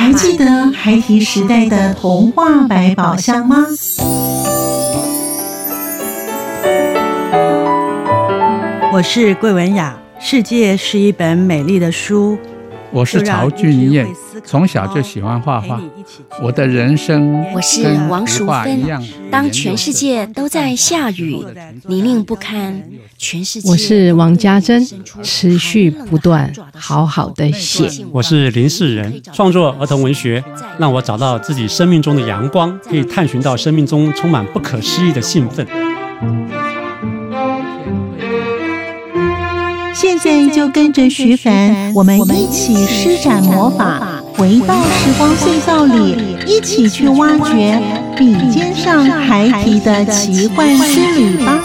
还记得孩提时代的童话百宝箱吗？我是桂文雅，世界是一本美丽的书。我是曹俊彦，从小就喜欢画画。我的人生，我是王淑芬。当全世界都在下雨，泥泞不堪，全世界。我是王家珍，持续不断，好好的写。我是林世仁，创作儿童文学，让我找到自己生命中的阳光，可以探寻到生命中充满不可思议的兴奋。现在就跟着徐凡，我们一起施展魔法，回到时光隧道里，一起去挖掘笔尖上孩提的奇幻之旅吧！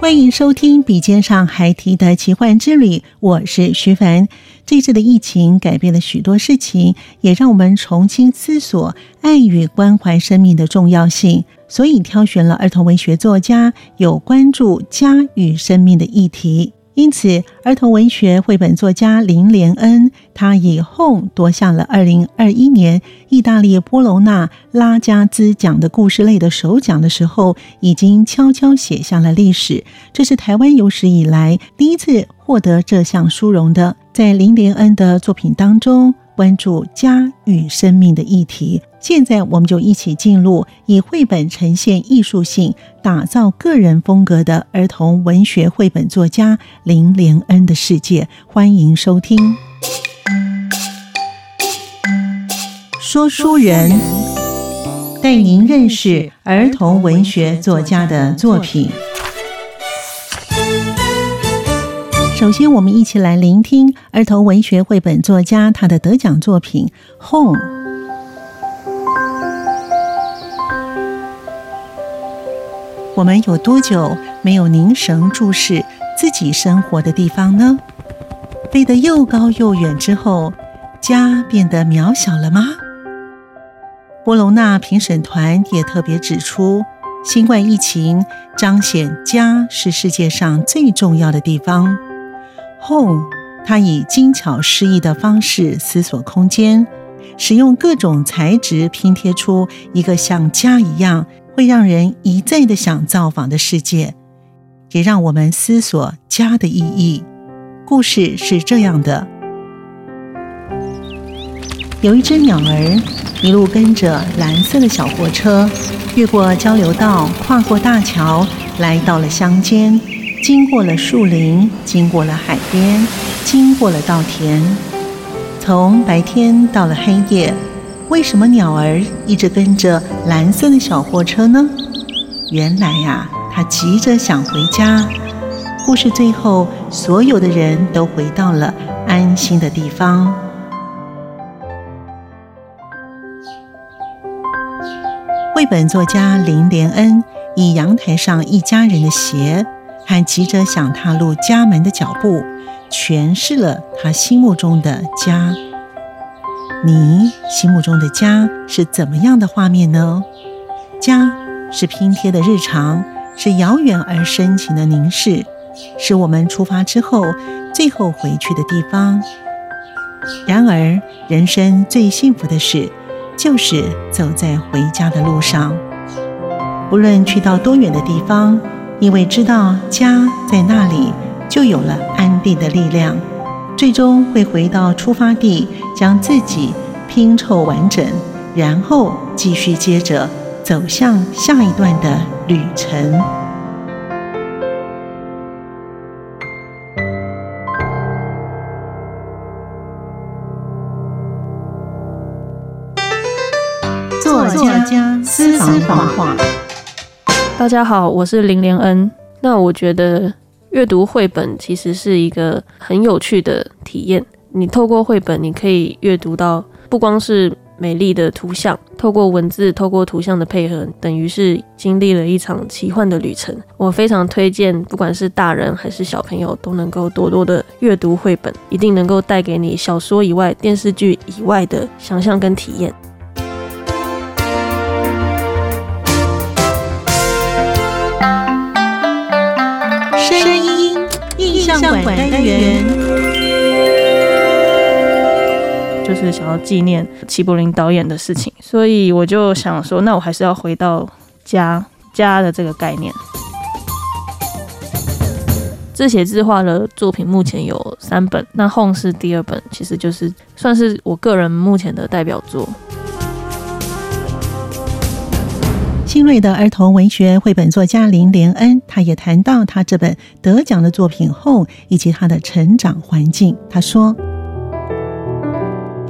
欢迎收听《笔尖上孩提的奇幻之旅》，我是徐凡。这次的疫情改变了许多事情，也让我们重新思索爱与关怀生命的重要性。所以挑选了儿童文学作家有关注家与生命的议题。因此，儿童文学绘本作家林廉恩，他以《Home》夺下了二零二一年意大利波隆纳拉加兹奖的故事类的首奖的时候，已经悄悄写下了历史。这是台湾有史以来第一次获得这项殊荣的。在林廉恩的作品当中，关注家与生命的议题。现在，我们就一起进入以绘本呈现艺术性、打造个人风格的儿童文学绘本作家林廉恩的世界。欢迎收听说书人带您认识儿童文学作家的作品。首先，我们一起来聆听儿童文学绘本作家他的得奖作品《Home》。我们有多久没有凝神注视自己生活的地方呢？飞得又高又远之后，家变得渺小了吗？波隆纳评审团也特别指出，新冠疫情彰显家是世界上最重要的地方。Home，他以精巧诗意的方式思索空间，使用各种材质拼贴出一个像家一样会让人一再的想造访的世界，也让我们思索家的意义。故事是这样的：有一只鸟儿，一路跟着蓝色的小货车，越过交流道，跨过大桥，来到了乡间。经过了树林，经过了海边，经过了稻田，从白天到了黑夜，为什么鸟儿一直跟着蓝色的小货车呢？原来呀，它急着想回家。故事最后，所有的人都回到了安心的地方。绘本作家林廉恩以阳台上一家人的鞋。和急着想踏入家门的脚步，诠释了他心目中的家。你心目中的家是怎么样的画面呢？家是拼贴的日常，是遥远而深情的凝视，是我们出发之后最后回去的地方。然而，人生最幸福的事，就是走在回家的路上，不论去到多远的地方。因为知道家在那里，就有了安定的力量，最终会回到出发地，将自己拼凑完整，然后继续接着走向下一段的旅程。作家私房话。大家好，我是林廉恩。那我觉得阅读绘本其实是一个很有趣的体验。你透过绘本，你可以阅读到不光是美丽的图像，透过文字，透过图像的配合，等于是经历了一场奇幻的旅程。我非常推荐，不管是大人还是小朋友，都能够多多的阅读绘本，一定能够带给你小说以外、电视剧以外的想象跟体验。象馆单元，就是想要纪念齐柏林导演的事情，所以我就想说，那我还是要回到家家的这个概念。自写自画的作品目前有三本，那《Home》是第二本，其实就是算是我个人目前的代表作。新锐的儿童文学绘本作家林莲恩，他也谈到他这本得奖的作品《后》以及他的成长环境。他说：“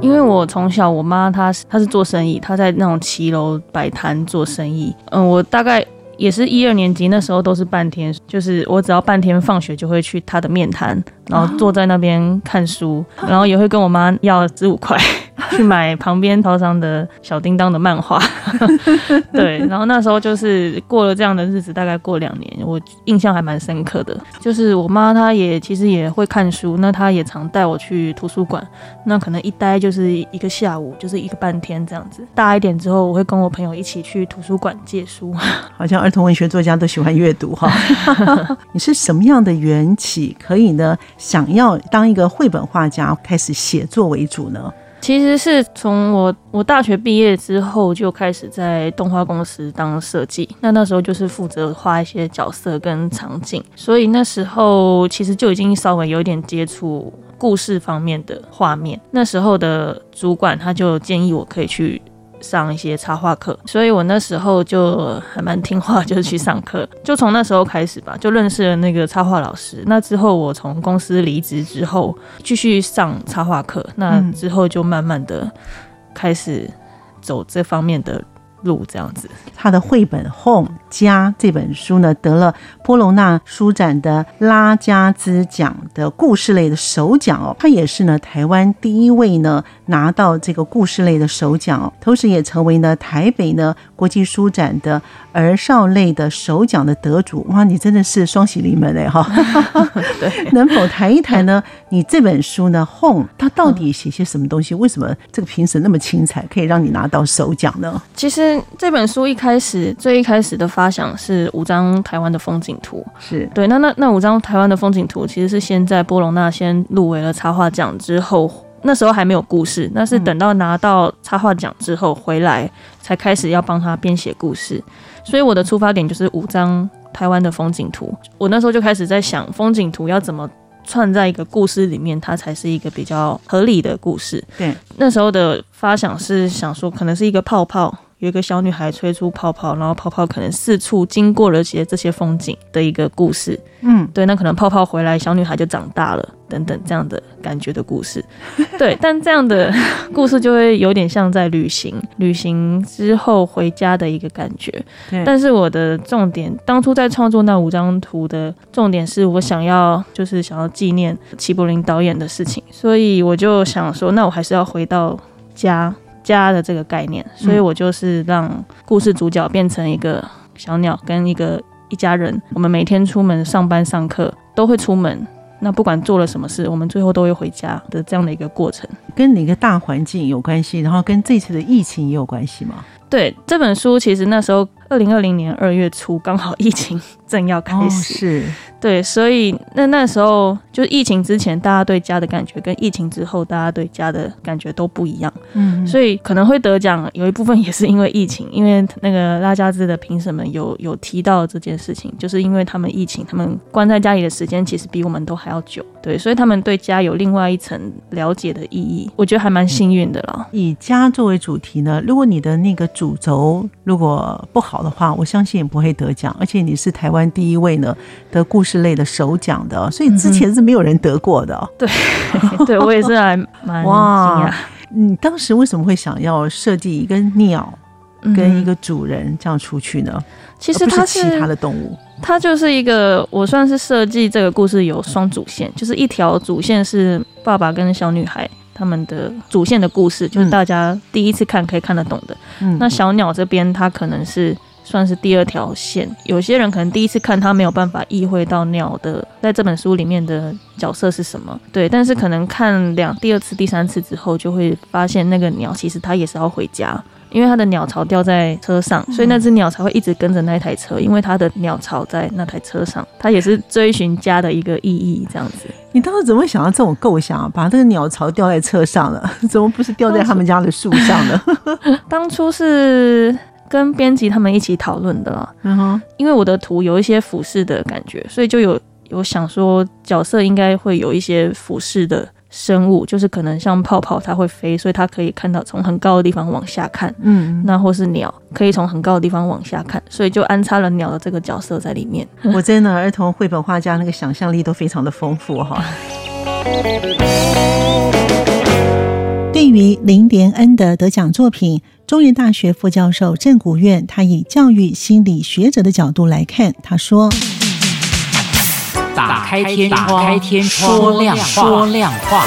因为我从小，我妈她是她是做生意，她在那种骑楼摆摊做生意。嗯，我大概也是一二年级那时候都是半天，就是我只要半天放学就会去她的面摊，然后坐在那边看书，然后也会跟我妈要十五块。”去买旁边超商的小叮当的漫画，对，然后那时候就是过了这样的日子，大概过两年，我印象还蛮深刻的。就是我妈她也其实也会看书，那她也常带我去图书馆，那可能一待就是一个下午，就是一个半天这样子。大一点之后，我会跟我朋友一起去图书馆借书。好像儿童文学作家都喜欢阅读哈。你是什么样的缘起，可以呢想要当一个绘本画家，开始写作为主呢？其实是从我我大学毕业之后就开始在动画公司当设计，那那时候就是负责画一些角色跟场景，所以那时候其实就已经稍微有一点接触故事方面的画面。那时候的主管他就建议我可以去。上一些插画课，所以我那时候就还蛮听话，就是去上课。就从那时候开始吧，就认识了那个插画老师。那之后，我从公司离职之后，继续上插画课。那之后就慢慢的开始走这方面的。路这样子，他的绘本《Home 家》这本书呢，得了波隆纳书展的拉加兹奖的故事类的首奖哦。他也是呢台湾第一位呢拿到这个故事类的首奖哦，同时也成为呢台北呢国际书展的儿少类的首奖的得主。哇，你真的是双喜临门哎哈！对，能否谈一谈呢？你这本书呢《Home》它到底写些什么东西？为什么这个评审那么精彩，可以让你拿到首奖呢？其实。这本书一开始，最一开始的发想是五张台湾的风景图，是对。那那那五张台湾的风景图，其实是先在波隆纳先入围了插画奖之后，那时候还没有故事，那是等到拿到插画奖之后回来，才开始要帮他编写故事。所以我的出发点就是五张台湾的风景图。我那时候就开始在想，风景图要怎么串在一个故事里面，它才是一个比较合理的故事。对，那时候的发想是想说，可能是一个泡泡。有一个小女孩吹出泡泡，然后泡泡可能四处经过了些这些风景的一个故事。嗯，对，那可能泡泡回来，小女孩就长大了，等等这样的感觉的故事。对，但这样的故事就会有点像在旅行，旅行之后回家的一个感觉。对，但是我的重点，当初在创作那五张图的重点是我想要，就是想要纪念齐柏林导演的事情，所以我就想说，那我还是要回到家。家的这个概念，所以我就是让故事主角变成一个小鸟跟一个一家人。我们每天出门上班上课都会出门，那不管做了什么事，我们最后都会回家的这样的一个过程。跟哪个大环境有关系？然后跟这次的疫情也有关系吗？对，这本书其实那时候二零二零年二月初刚好疫情正要开始，是对，所以那那时候就疫情之前，大家对家的感觉跟疫情之后大家对家的感觉都不一样，嗯，所以可能会得奖，有一部分也是因为疫情，因为那个拉加兹的评审们有有提到这件事情，就是因为他们疫情，他们关在家里的时间其实比我们都还要久，对，所以他们对家有另外一层了解的意义，我觉得还蛮幸运的啦。以家作为主题呢，如果你的那个主轴如果不好的话，我相信也不会得奖。而且你是台湾第一位呢得故事类的首奖的，所以之前是没有人得过的。对，对我也是还蛮惊讶。你当时为什么会想要设计一个鸟跟一个主人这样出去呢？其实它是其他的动物。它就是一个，我算是设计这个故事有双主线，就是一条主线是爸爸跟小女孩他们的主线的故事，就是大家第一次看可以看得懂的。嗯，那小鸟这边它可能是。算是第二条线，有些人可能第一次看他没有办法意会到鸟的在这本书里面的角色是什么，对，但是可能看两第二次、第三次之后，就会发现那个鸟其实它也是要回家，因为它的鸟巢掉在车上，所以那只鸟才会一直跟着那台车，因为它的鸟巢在那台车上，它也是追寻家的一个意义，这样子。你当时怎么会想到这种构想，把这个鸟巢吊在车上了？怎么不是吊在他们家的树上呢？当初是。跟编辑他们一起讨论的啦，嗯哼，因为我的图有一些俯视的感觉，所以就有有想说角色应该会有一些俯视的生物，就是可能像泡泡它会飞，所以它可以看到从很高的地方往下看，嗯，那或是鸟可以从很高的地方往下看，所以就安插了鸟的这个角色在里面。我真的儿童绘本画家那个想象力都非常的丰富哈。对于林连恩的得奖作品。中原大学副教授郑古苑，他以教育心理学者的角度来看，他说：“打开天窗，打开天窗，说亮话，说亮话。”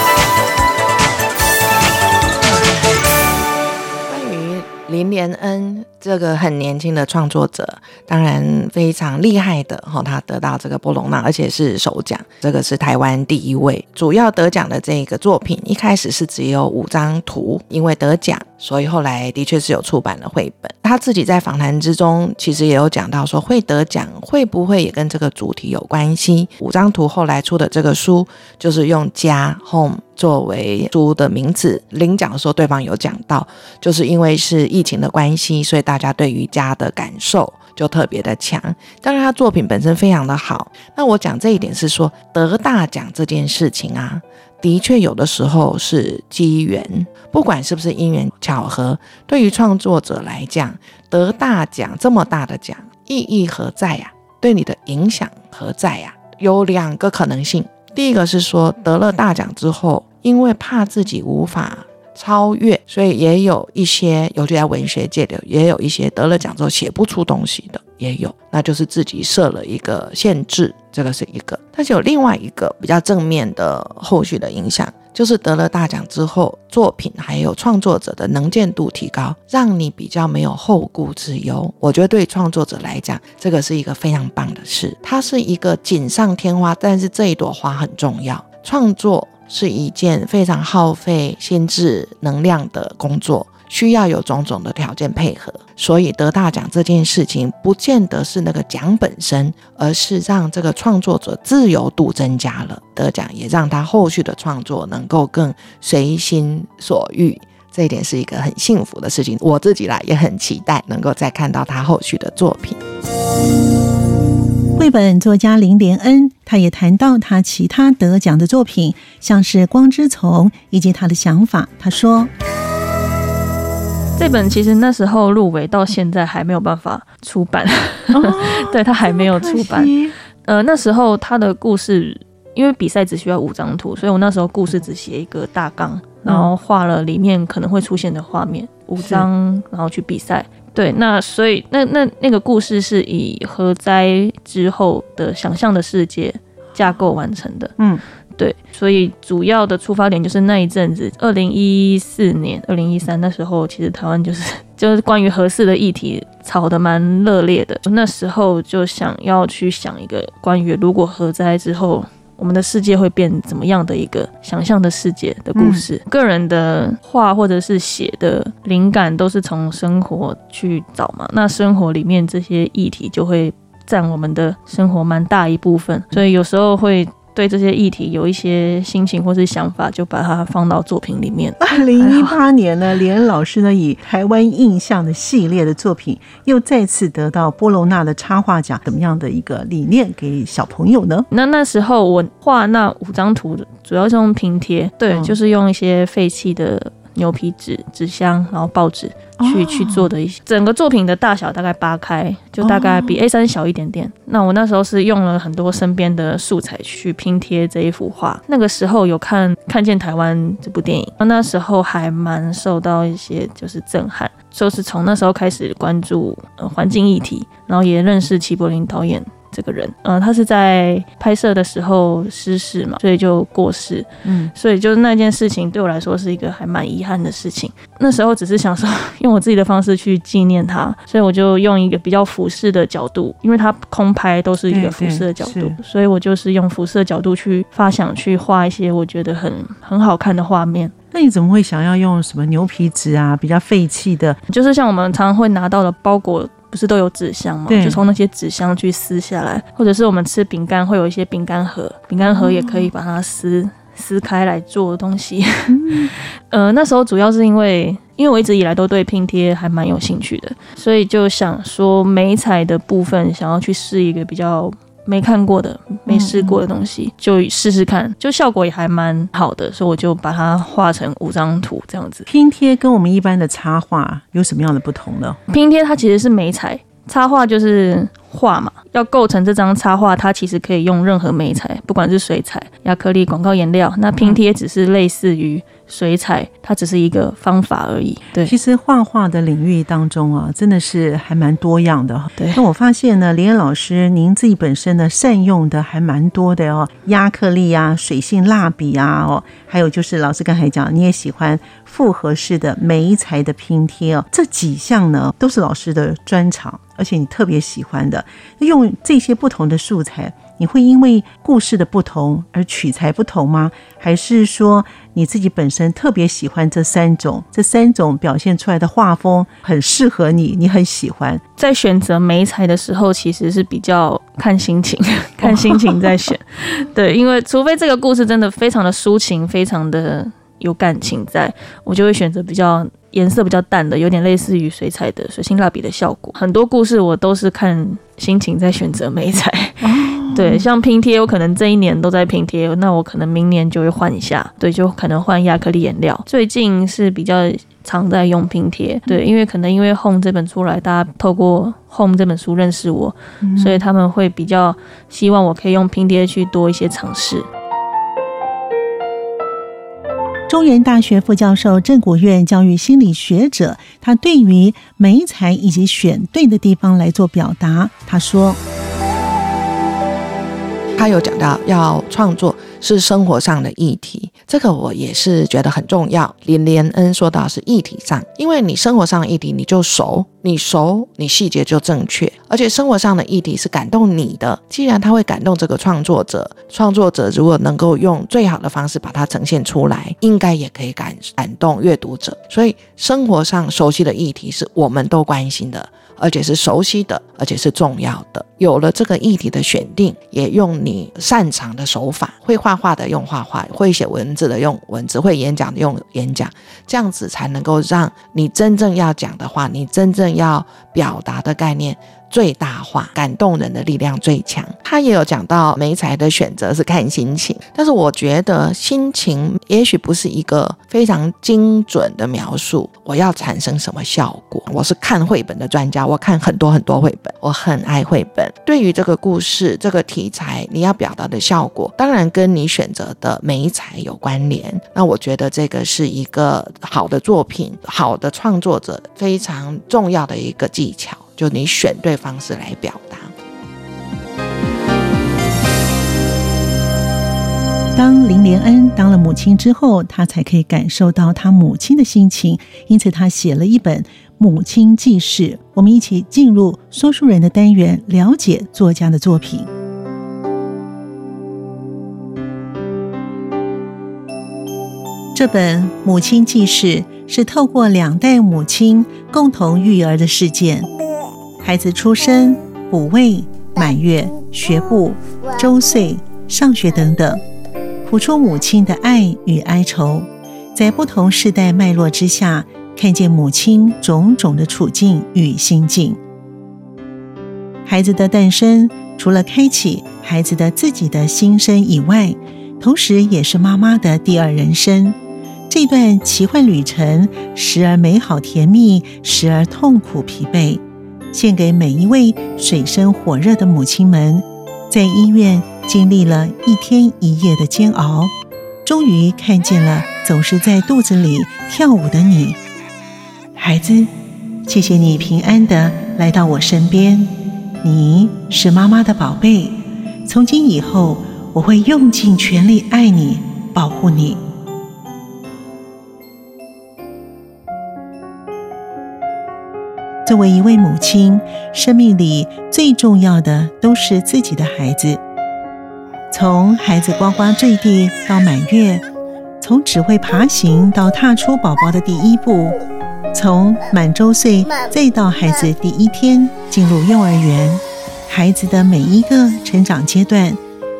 关于林连恩。这个很年轻的创作者，当然非常厉害的哈，他得到这个波隆纳，而且是首奖，这个是台湾第一位。主要得奖的这个作品，一开始是只有五张图，因为得奖，所以后来的确是有出版了绘本。他自己在访谈之中，其实也有讲到说，会得奖会不会也跟这个主题有关系？五张图后来出的这个书，就是用家 home 作为书的名字。领奖的时候，对方有讲到，就是因为是疫情的关系，所以大。大家对瑜伽的感受就特别的强，当然他作品本身非常的好。那我讲这一点是说，得大奖这件事情啊，的确有的时候是机缘，不管是不是因缘巧合，对于创作者来讲，得大奖这么大的奖，意义何在呀？对你的影响何在呀？有两个可能性，第一个是说得了大奖之后，因为怕自己无法。超越，所以也有一些，尤其在文学界的，也有一些得了奖之后写不出东西的，也有，那就是自己设了一个限制，这个是一个。但是有另外一个比较正面的后续的影响，就是得了大奖之后，作品还有创作者的能见度提高，让你比较没有后顾之忧。我觉得对创作者来讲，这个是一个非常棒的事。它是一个锦上添花，但是这一朵花很重要，创作。是一件非常耗费心智能量的工作，需要有种种的条件配合。所以得大奖这件事情，不见得是那个奖本身，而是让这个创作者自由度增加了。得奖也让他后续的创作能够更随心所欲，这一点是一个很幸福的事情。我自己啦也很期待能够再看到他后续的作品。绘本作家林连恩，他也谈到他其他得奖的作品，像是《光之虫》以及他的想法。他说：“这本其实那时候入围，到现在还没有办法出版，哦、对他还没有出版。呃，那时候他的故事，因为比赛只需要五张图，所以我那时候故事只写一个大纲，然后画了里面可能会出现的画面，五张，然后去比赛。”对，那所以那那那个故事是以核灾之后的想象的世界架构完成的。嗯，对，所以主要的出发点就是那一阵子，二零一四年、二零一三那时候，其实台湾就是就是关于核四的议题吵得蛮热烈的。那时候就想要去想一个关于如果核灾之后。我们的世界会变怎么样的一个想象的世界的故事？个人的画或者是写的灵感都是从生活去找嘛。那生活里面这些议题就会占我们的生活蛮大一部分，所以有时候会。对这些议题有一些心情或是想法，就把它放到作品里面。二零一八年呢，连恩老师呢以台湾印象的系列的作品，又再次得到波隆纳的插画奖。怎么样的一个理念给小朋友呢？那那时候我画那五张图，主要是用拼贴，对，嗯、就是用一些废弃的。牛皮纸、纸箱，然后报纸去、oh. 去做的一些，整个作品的大小大概八开，就大概比 A 三小一点点。Oh. 那我那时候是用了很多身边的素材去拼贴这一幅画。那个时候有看看见台湾这部电影，那时候还蛮受到一些就是震撼，就是从那时候开始关注呃环境议题，然后也认识齐柏林导演。这个人，嗯、呃，他是在拍摄的时候失事嘛，所以就过世，嗯，所以就是那件事情对我来说是一个还蛮遗憾的事情。那时候只是想说用我自己的方式去纪念他，所以我就用一个比较俯视的角度，因为他空拍都是一个俯视的角度，所以我就是用俯视的角度去发想去画一些我觉得很很好看的画面。那你怎么会想要用什么牛皮纸啊？比较废弃的，就是像我们常常会拿到的包裹。不是都有纸箱吗？就从那些纸箱去撕下来，或者是我们吃饼干会有一些饼干盒，饼干盒也可以把它撕撕开来做东西。呃，那时候主要是因为，因为我一直以来都对拼贴还蛮有兴趣的，所以就想说美彩的部分想要去试一个比较。没看过的、没试过的东西，就试试看，就效果也还蛮好的，所以我就把它画成五张图这样子。拼贴跟我们一般的插画有什么样的不同呢？拼贴它其实是美彩，插画就是画嘛。要构成这张插画，它其实可以用任何美彩，不管是水彩、亚克力、广告颜料。那拼贴只是类似于。水彩，它只是一个方法而已。对，其实画画的领域当中啊，真的是还蛮多样的。对，那我发现呢，连老师您自己本身呢，善用的还蛮多的哦，压克力啊，水性蜡笔啊，哦，还有就是老师刚才讲，你也喜欢复合式的媒材的拼贴哦，这几项呢，都是老师的专长，而且你特别喜欢的，用这些不同的素材。你会因为故事的不同而取材不同吗？还是说你自己本身特别喜欢这三种，这三种表现出来的画风很适合你，你很喜欢？在选择媒材的时候，其实是比较看心情，看心情在选。对，因为除非这个故事真的非常的抒情，非常的有感情在，在我就会选择比较颜色比较淡的，有点类似于水彩的水性蜡笔的效果。很多故事我都是看心情在选择媒材。对，像拼贴，我可能这一年都在拼贴，那我可能明年就会换一下，对，就可能换亚克力颜料。最近是比较常在用拼贴，对，因为可能因为《Home》这本出来，大家透过《Home》这本书认识我，所以他们会比较希望我可以用拼贴去多一些尝试。中原大学副教授郑国院教育心理学者，他对于媒材以及选对的地方来做表达，他说。他有讲到要创作是生活上的议题，这个我也是觉得很重要。林连恩说到是议题上，因为你生活上的议题你就熟，你熟你细节就正确，而且生活上的议题是感动你的。既然他会感动这个创作者，创作者如果能够用最好的方式把它呈现出来，应该也可以感感动阅读者。所以生活上熟悉的议题是我们都关心的。而且是熟悉的，而且是重要的。有了这个议题的选定，也用你擅长的手法，会画画的用画画，会写文字的用文字，会演讲的用演讲，这样子才能够让你真正要讲的话，你真正要表达的概念。最大化，感动人的力量最强。他也有讲到媒材的选择是看心情，但是我觉得心情也许不是一个非常精准的描述。我要产生什么效果？我是看绘本的专家，我看很多很多绘本，我很爱绘本。对于这个故事、这个题材，你要表达的效果，当然跟你选择的媒材有关联。那我觉得这个是一个好的作品、好的创作者非常重要的一个技巧。就你选对方式来表达。当林连恩当了母亲之后，她才可以感受到她母亲的心情，因此她写了一本《母亲记事》。我们一起进入说书人的单元，了解作家的作品。这本《母亲记事》是透过两代母亲共同育儿的事件。孩子出生、补喂、满月、学步、周岁、上学等等，谱出母亲的爱与哀愁，在不同世代脉络之下，看见母亲种种的处境与心境。孩子的诞生，除了开启孩子的自己的新生以外，同时也是妈妈的第二人生。这段奇幻旅程，时而美好甜蜜，时而痛苦疲惫。献给每一位水深火热的母亲们，在医院经历了一天一夜的煎熬，终于看见了总是在肚子里跳舞的你，孩子。谢谢你平安的来到我身边，你是妈妈的宝贝，从今以后我会用尽全力爱你，保护你。作为一位母亲，生命里最重要的都是自己的孩子。从孩子呱呱坠地到满月，从只会爬行到踏出宝宝的第一步，从满周岁再到孩子第一天进入幼儿园，孩子的每一个成长阶段，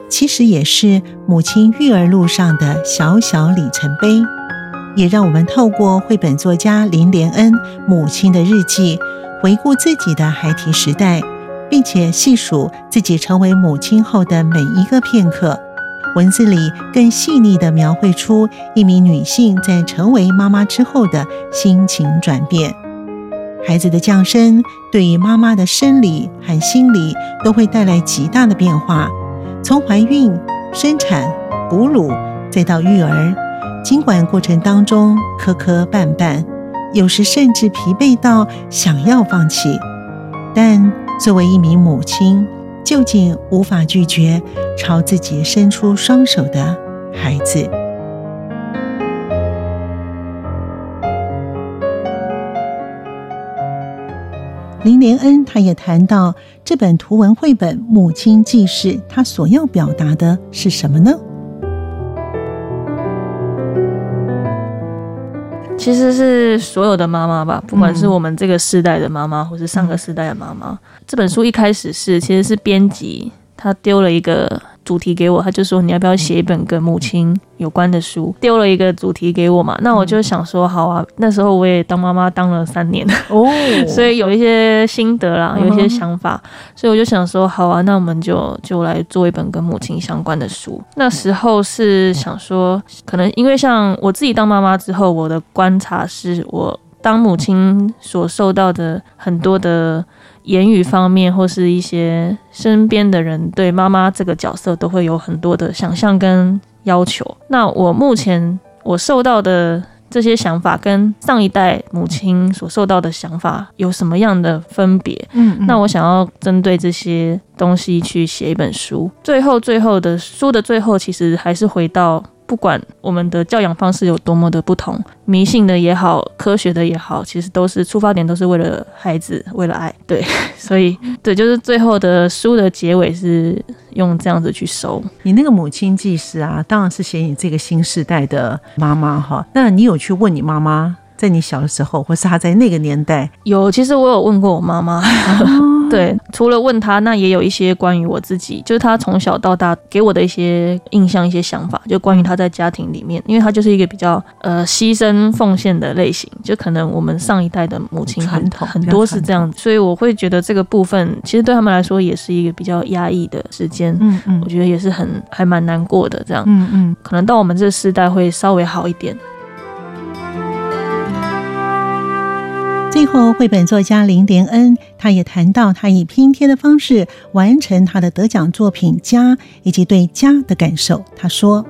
其实也是母亲育儿路上的小小里程碑。也让我们透过绘本作家林莲恩母亲的日记，回顾自己的孩提时代，并且细数自己成为母亲后的每一个片刻。文字里更细腻地描绘出一名女性在成为妈妈之后的心情转变。孩子的降生对于妈妈的生理和心理都会带来极大的变化，从怀孕、生产、哺乳，再到育儿，尽管过程当中磕磕绊绊。有时甚至疲惫到想要放弃，但作为一名母亲，究竟无法拒绝朝自己伸出双手的孩子。林莲恩他也谈到这本图文绘本《母亲记事》，他所要表达的是什么呢？其实是所有的妈妈吧，不管是我们这个世代的妈妈，或是上个世代的妈妈。这本书一开始是，其实是编辑他丢了一个。主题给我，他就说，你要不要写一本跟母亲有关的书？丢了一个主题给我嘛，那我就想说好啊。那时候我也当妈妈当了三年哦，所以有一些心得啦，有一些想法，所以我就想说好啊，那我们就就来做一本跟母亲相关的书。那时候是想说，可能因为像我自己当妈妈之后，我的观察是我当母亲所受到的很多的。言语方面，或是一些身边的人对妈妈这个角色，都会有很多的想象跟要求。那我目前我受到的这些想法，跟上一代母亲所受到的想法有什么样的分别？嗯，那我想要针对这些东西去写一本书。最后，最后的书的最后，其实还是回到。不管我们的教养方式有多么的不同，迷信的也好，科学的也好，其实都是出发点都是为了孩子，为了爱。对，所以对，就是最后的书的结尾是用这样子去收。你那个母亲记事啊，当然是写你这个新时代的妈妈哈。那你有去问你妈妈，在你小的时候，或是他在那个年代？有，其实我有问过我妈妈。对，除了问他，那也有一些关于我自己，就是他从小到大给我的一些印象、一些想法，就关于他在家庭里面，因为他就是一个比较呃牺牲奉献的类型，就可能我们上一代的母亲很很多是这样子，所以我会觉得这个部分其实对他们来说也是一个比较压抑的时间，嗯嗯，我觉得也是很还蛮难过的这样，嗯嗯，可能到我们这个时代会稍微好一点。最后，绘本作家林连恩，他也谈到他以拼贴的方式完成他的得奖作品《家》，以及对家的感受。他说：“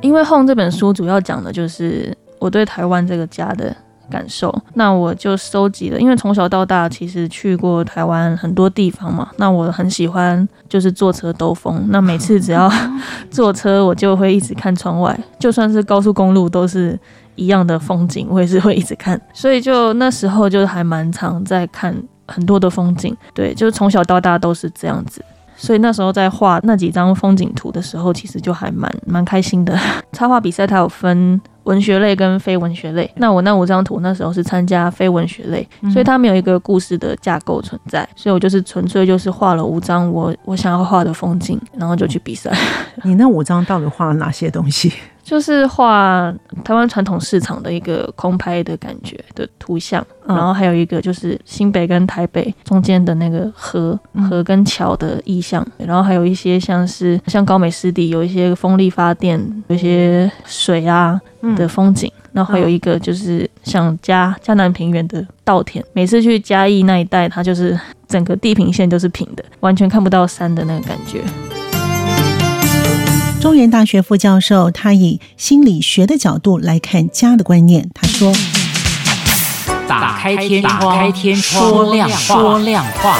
因为《Home》这本书主要讲的就是我对台湾这个家的感受，那我就收集了。因为从小到大其实去过台湾很多地方嘛，那我很喜欢就是坐车兜风。那每次只要 坐车，我就会一直看窗外，就算是高速公路都是。”一样的风景，我也是会一直看，所以就那时候就还蛮常在看很多的风景，对，就是从小到大都是这样子，所以那时候在画那几张风景图的时候，其实就还蛮蛮开心的。插画比赛它有分文学类跟非文学类，那我那五张图那时候是参加非文学类，所以它没有一个故事的架构存在，所以我就是纯粹就是画了五张我我想要画的风景，然后就去比赛。你那五张到底画了哪些东西？就是画台湾传统市场的一个空拍的感觉的图像，然后还有一个就是新北跟台北中间的那个河河跟桥的意象，然后还有一些像是像高美湿地有一些风力发电，有一些水啊的风景，然后还有一个就是像嘉嘉南平原的稻田，每次去嘉义那一带，它就是整个地平线都是平的，完全看不到山的那个感觉。中原大学副教授，他以心理学的角度来看家的观念。他说。打开天窗，打开天窗，说亮话，说亮话。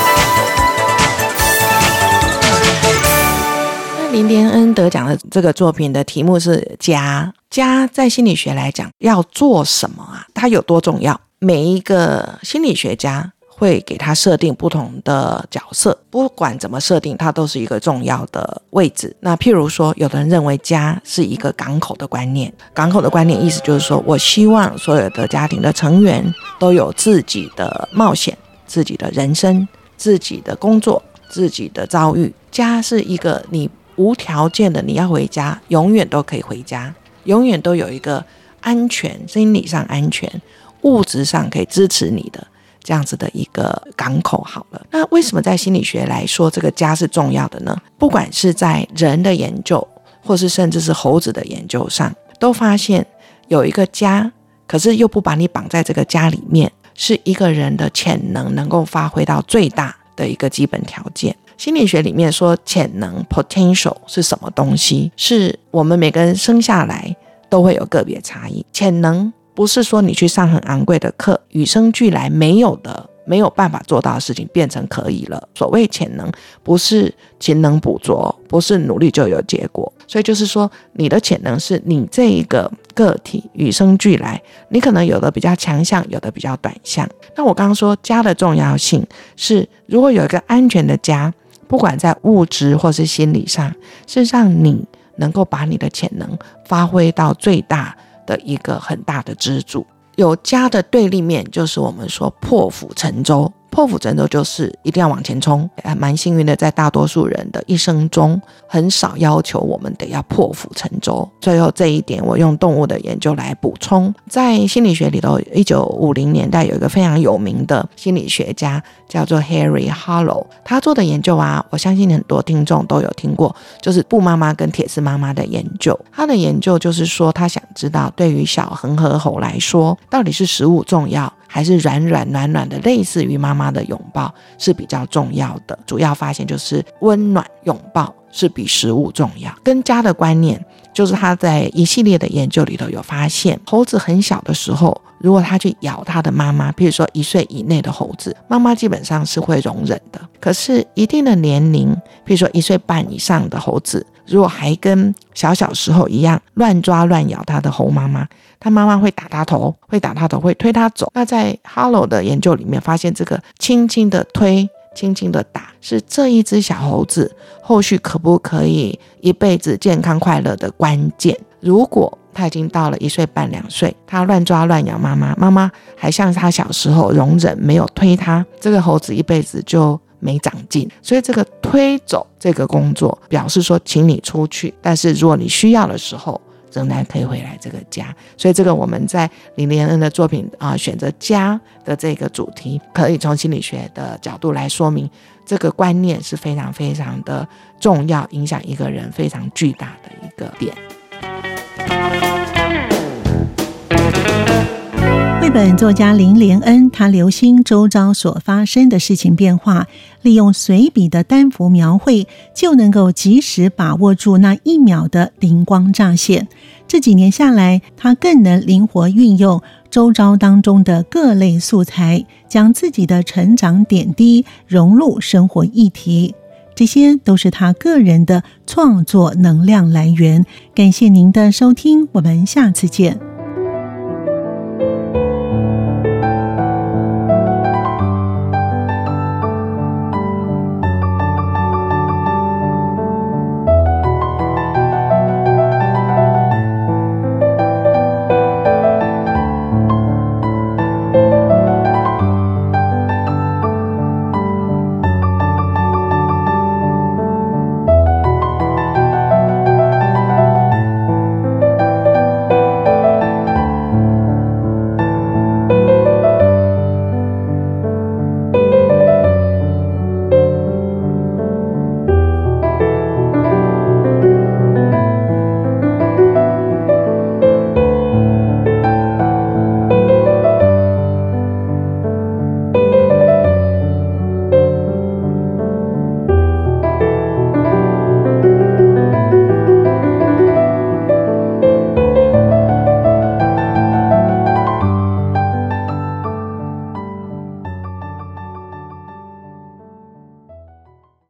那林廉恩得奖的这个作品的题目是《家》，家在心理学来讲要做什么啊？它有多重要？每一个心理学家。会给他设定不同的角色，不管怎么设定，他都是一个重要的位置。那譬如说，有的人认为家是一个港口的观念，港口的观念意思就是说我希望所有的家庭的成员都有自己的冒险、自己的人生、自己的工作、自己的遭遇。家是一个你无条件的，你要回家，永远都可以回家，永远都有一个安全，心理上安全，物质上可以支持你的。这样子的一个港口好了，那为什么在心理学来说，这个家是重要的呢？不管是在人的研究，或是甚至是猴子的研究上，都发现有一个家，可是又不把你绑在这个家里面，是一个人的潜能能够发挥到最大的一个基本条件。心理学里面说，潜能 （potential） 是什么东西？是我们每个人生下来都会有个别差异，潜能。不是说你去上很昂贵的课，与生俱来没有的、没有办法做到的事情变成可以了。所谓潜能，不是勤能补拙，不是努力就有结果。所以就是说，你的潜能是你这一个个体与生俱来，你可能有的比较强项，有的比较短项。那我刚刚说家的重要性是，如果有一个安全的家，不管在物质或是心理上，是让你能够把你的潜能发挥到最大。的一个很大的支柱，有家的对立面就是我们说破釜沉舟。破釜沉舟就是一定要往前冲，还蛮幸运的，在大多数人的一生中，很少要求我们得要破釜沉舟。最后这一点，我用动物的研究来补充，在心理学里头，一九五零年代有一个非常有名的心理学家叫做 Harry Harlow，他做的研究啊，我相信很多听众都有听过，就是布妈妈跟铁丝妈妈的研究。他的研究就是说，他想知道对于小恒河猴来说，到底是食物重要。还是软软暖暖的，类似于妈妈的拥抱是比较重要的。主要发现就是温暖拥抱是比食物重要。跟家的观念，就是他在一系列的研究里头有发现，猴子很小的时候，如果他去咬他的妈妈，比如说一岁以内的猴子，妈妈基本上是会容忍的。可是一定的年龄，比如说一岁半以上的猴子，如果还跟小小时候一样乱抓乱咬他的猴妈妈。他妈妈会打他头，会打他头，会推他走。那在 Harlow 的研究里面发现，这个轻轻的推、轻轻的打，是这一只小猴子后续可不可以一辈子健康快乐的关键。如果他已经到了一岁半、两岁，他乱抓乱咬妈妈，妈妈还像他小时候容忍，没有推他，这个猴子一辈子就没长进。所以这个推走这个工作，表示说，请你出去，但是如果你需要的时候。仍然可以回来这个家，所以这个我们在林廉恩的作品啊，选择家的这个主题，可以从心理学的角度来说明，这个观念是非常非常的重要，影响一个人非常巨大的一个点。绘本作家林廉恩，他留心周遭所发生的事情变化，利用随笔的单幅描绘，就能够及时把握住那一秒的灵光乍现。这几年下来，他更能灵活运用周遭当中的各类素材，将自己的成长点滴融入生活议题。这些都是他个人的创作能量来源。感谢您的收听，我们下次见。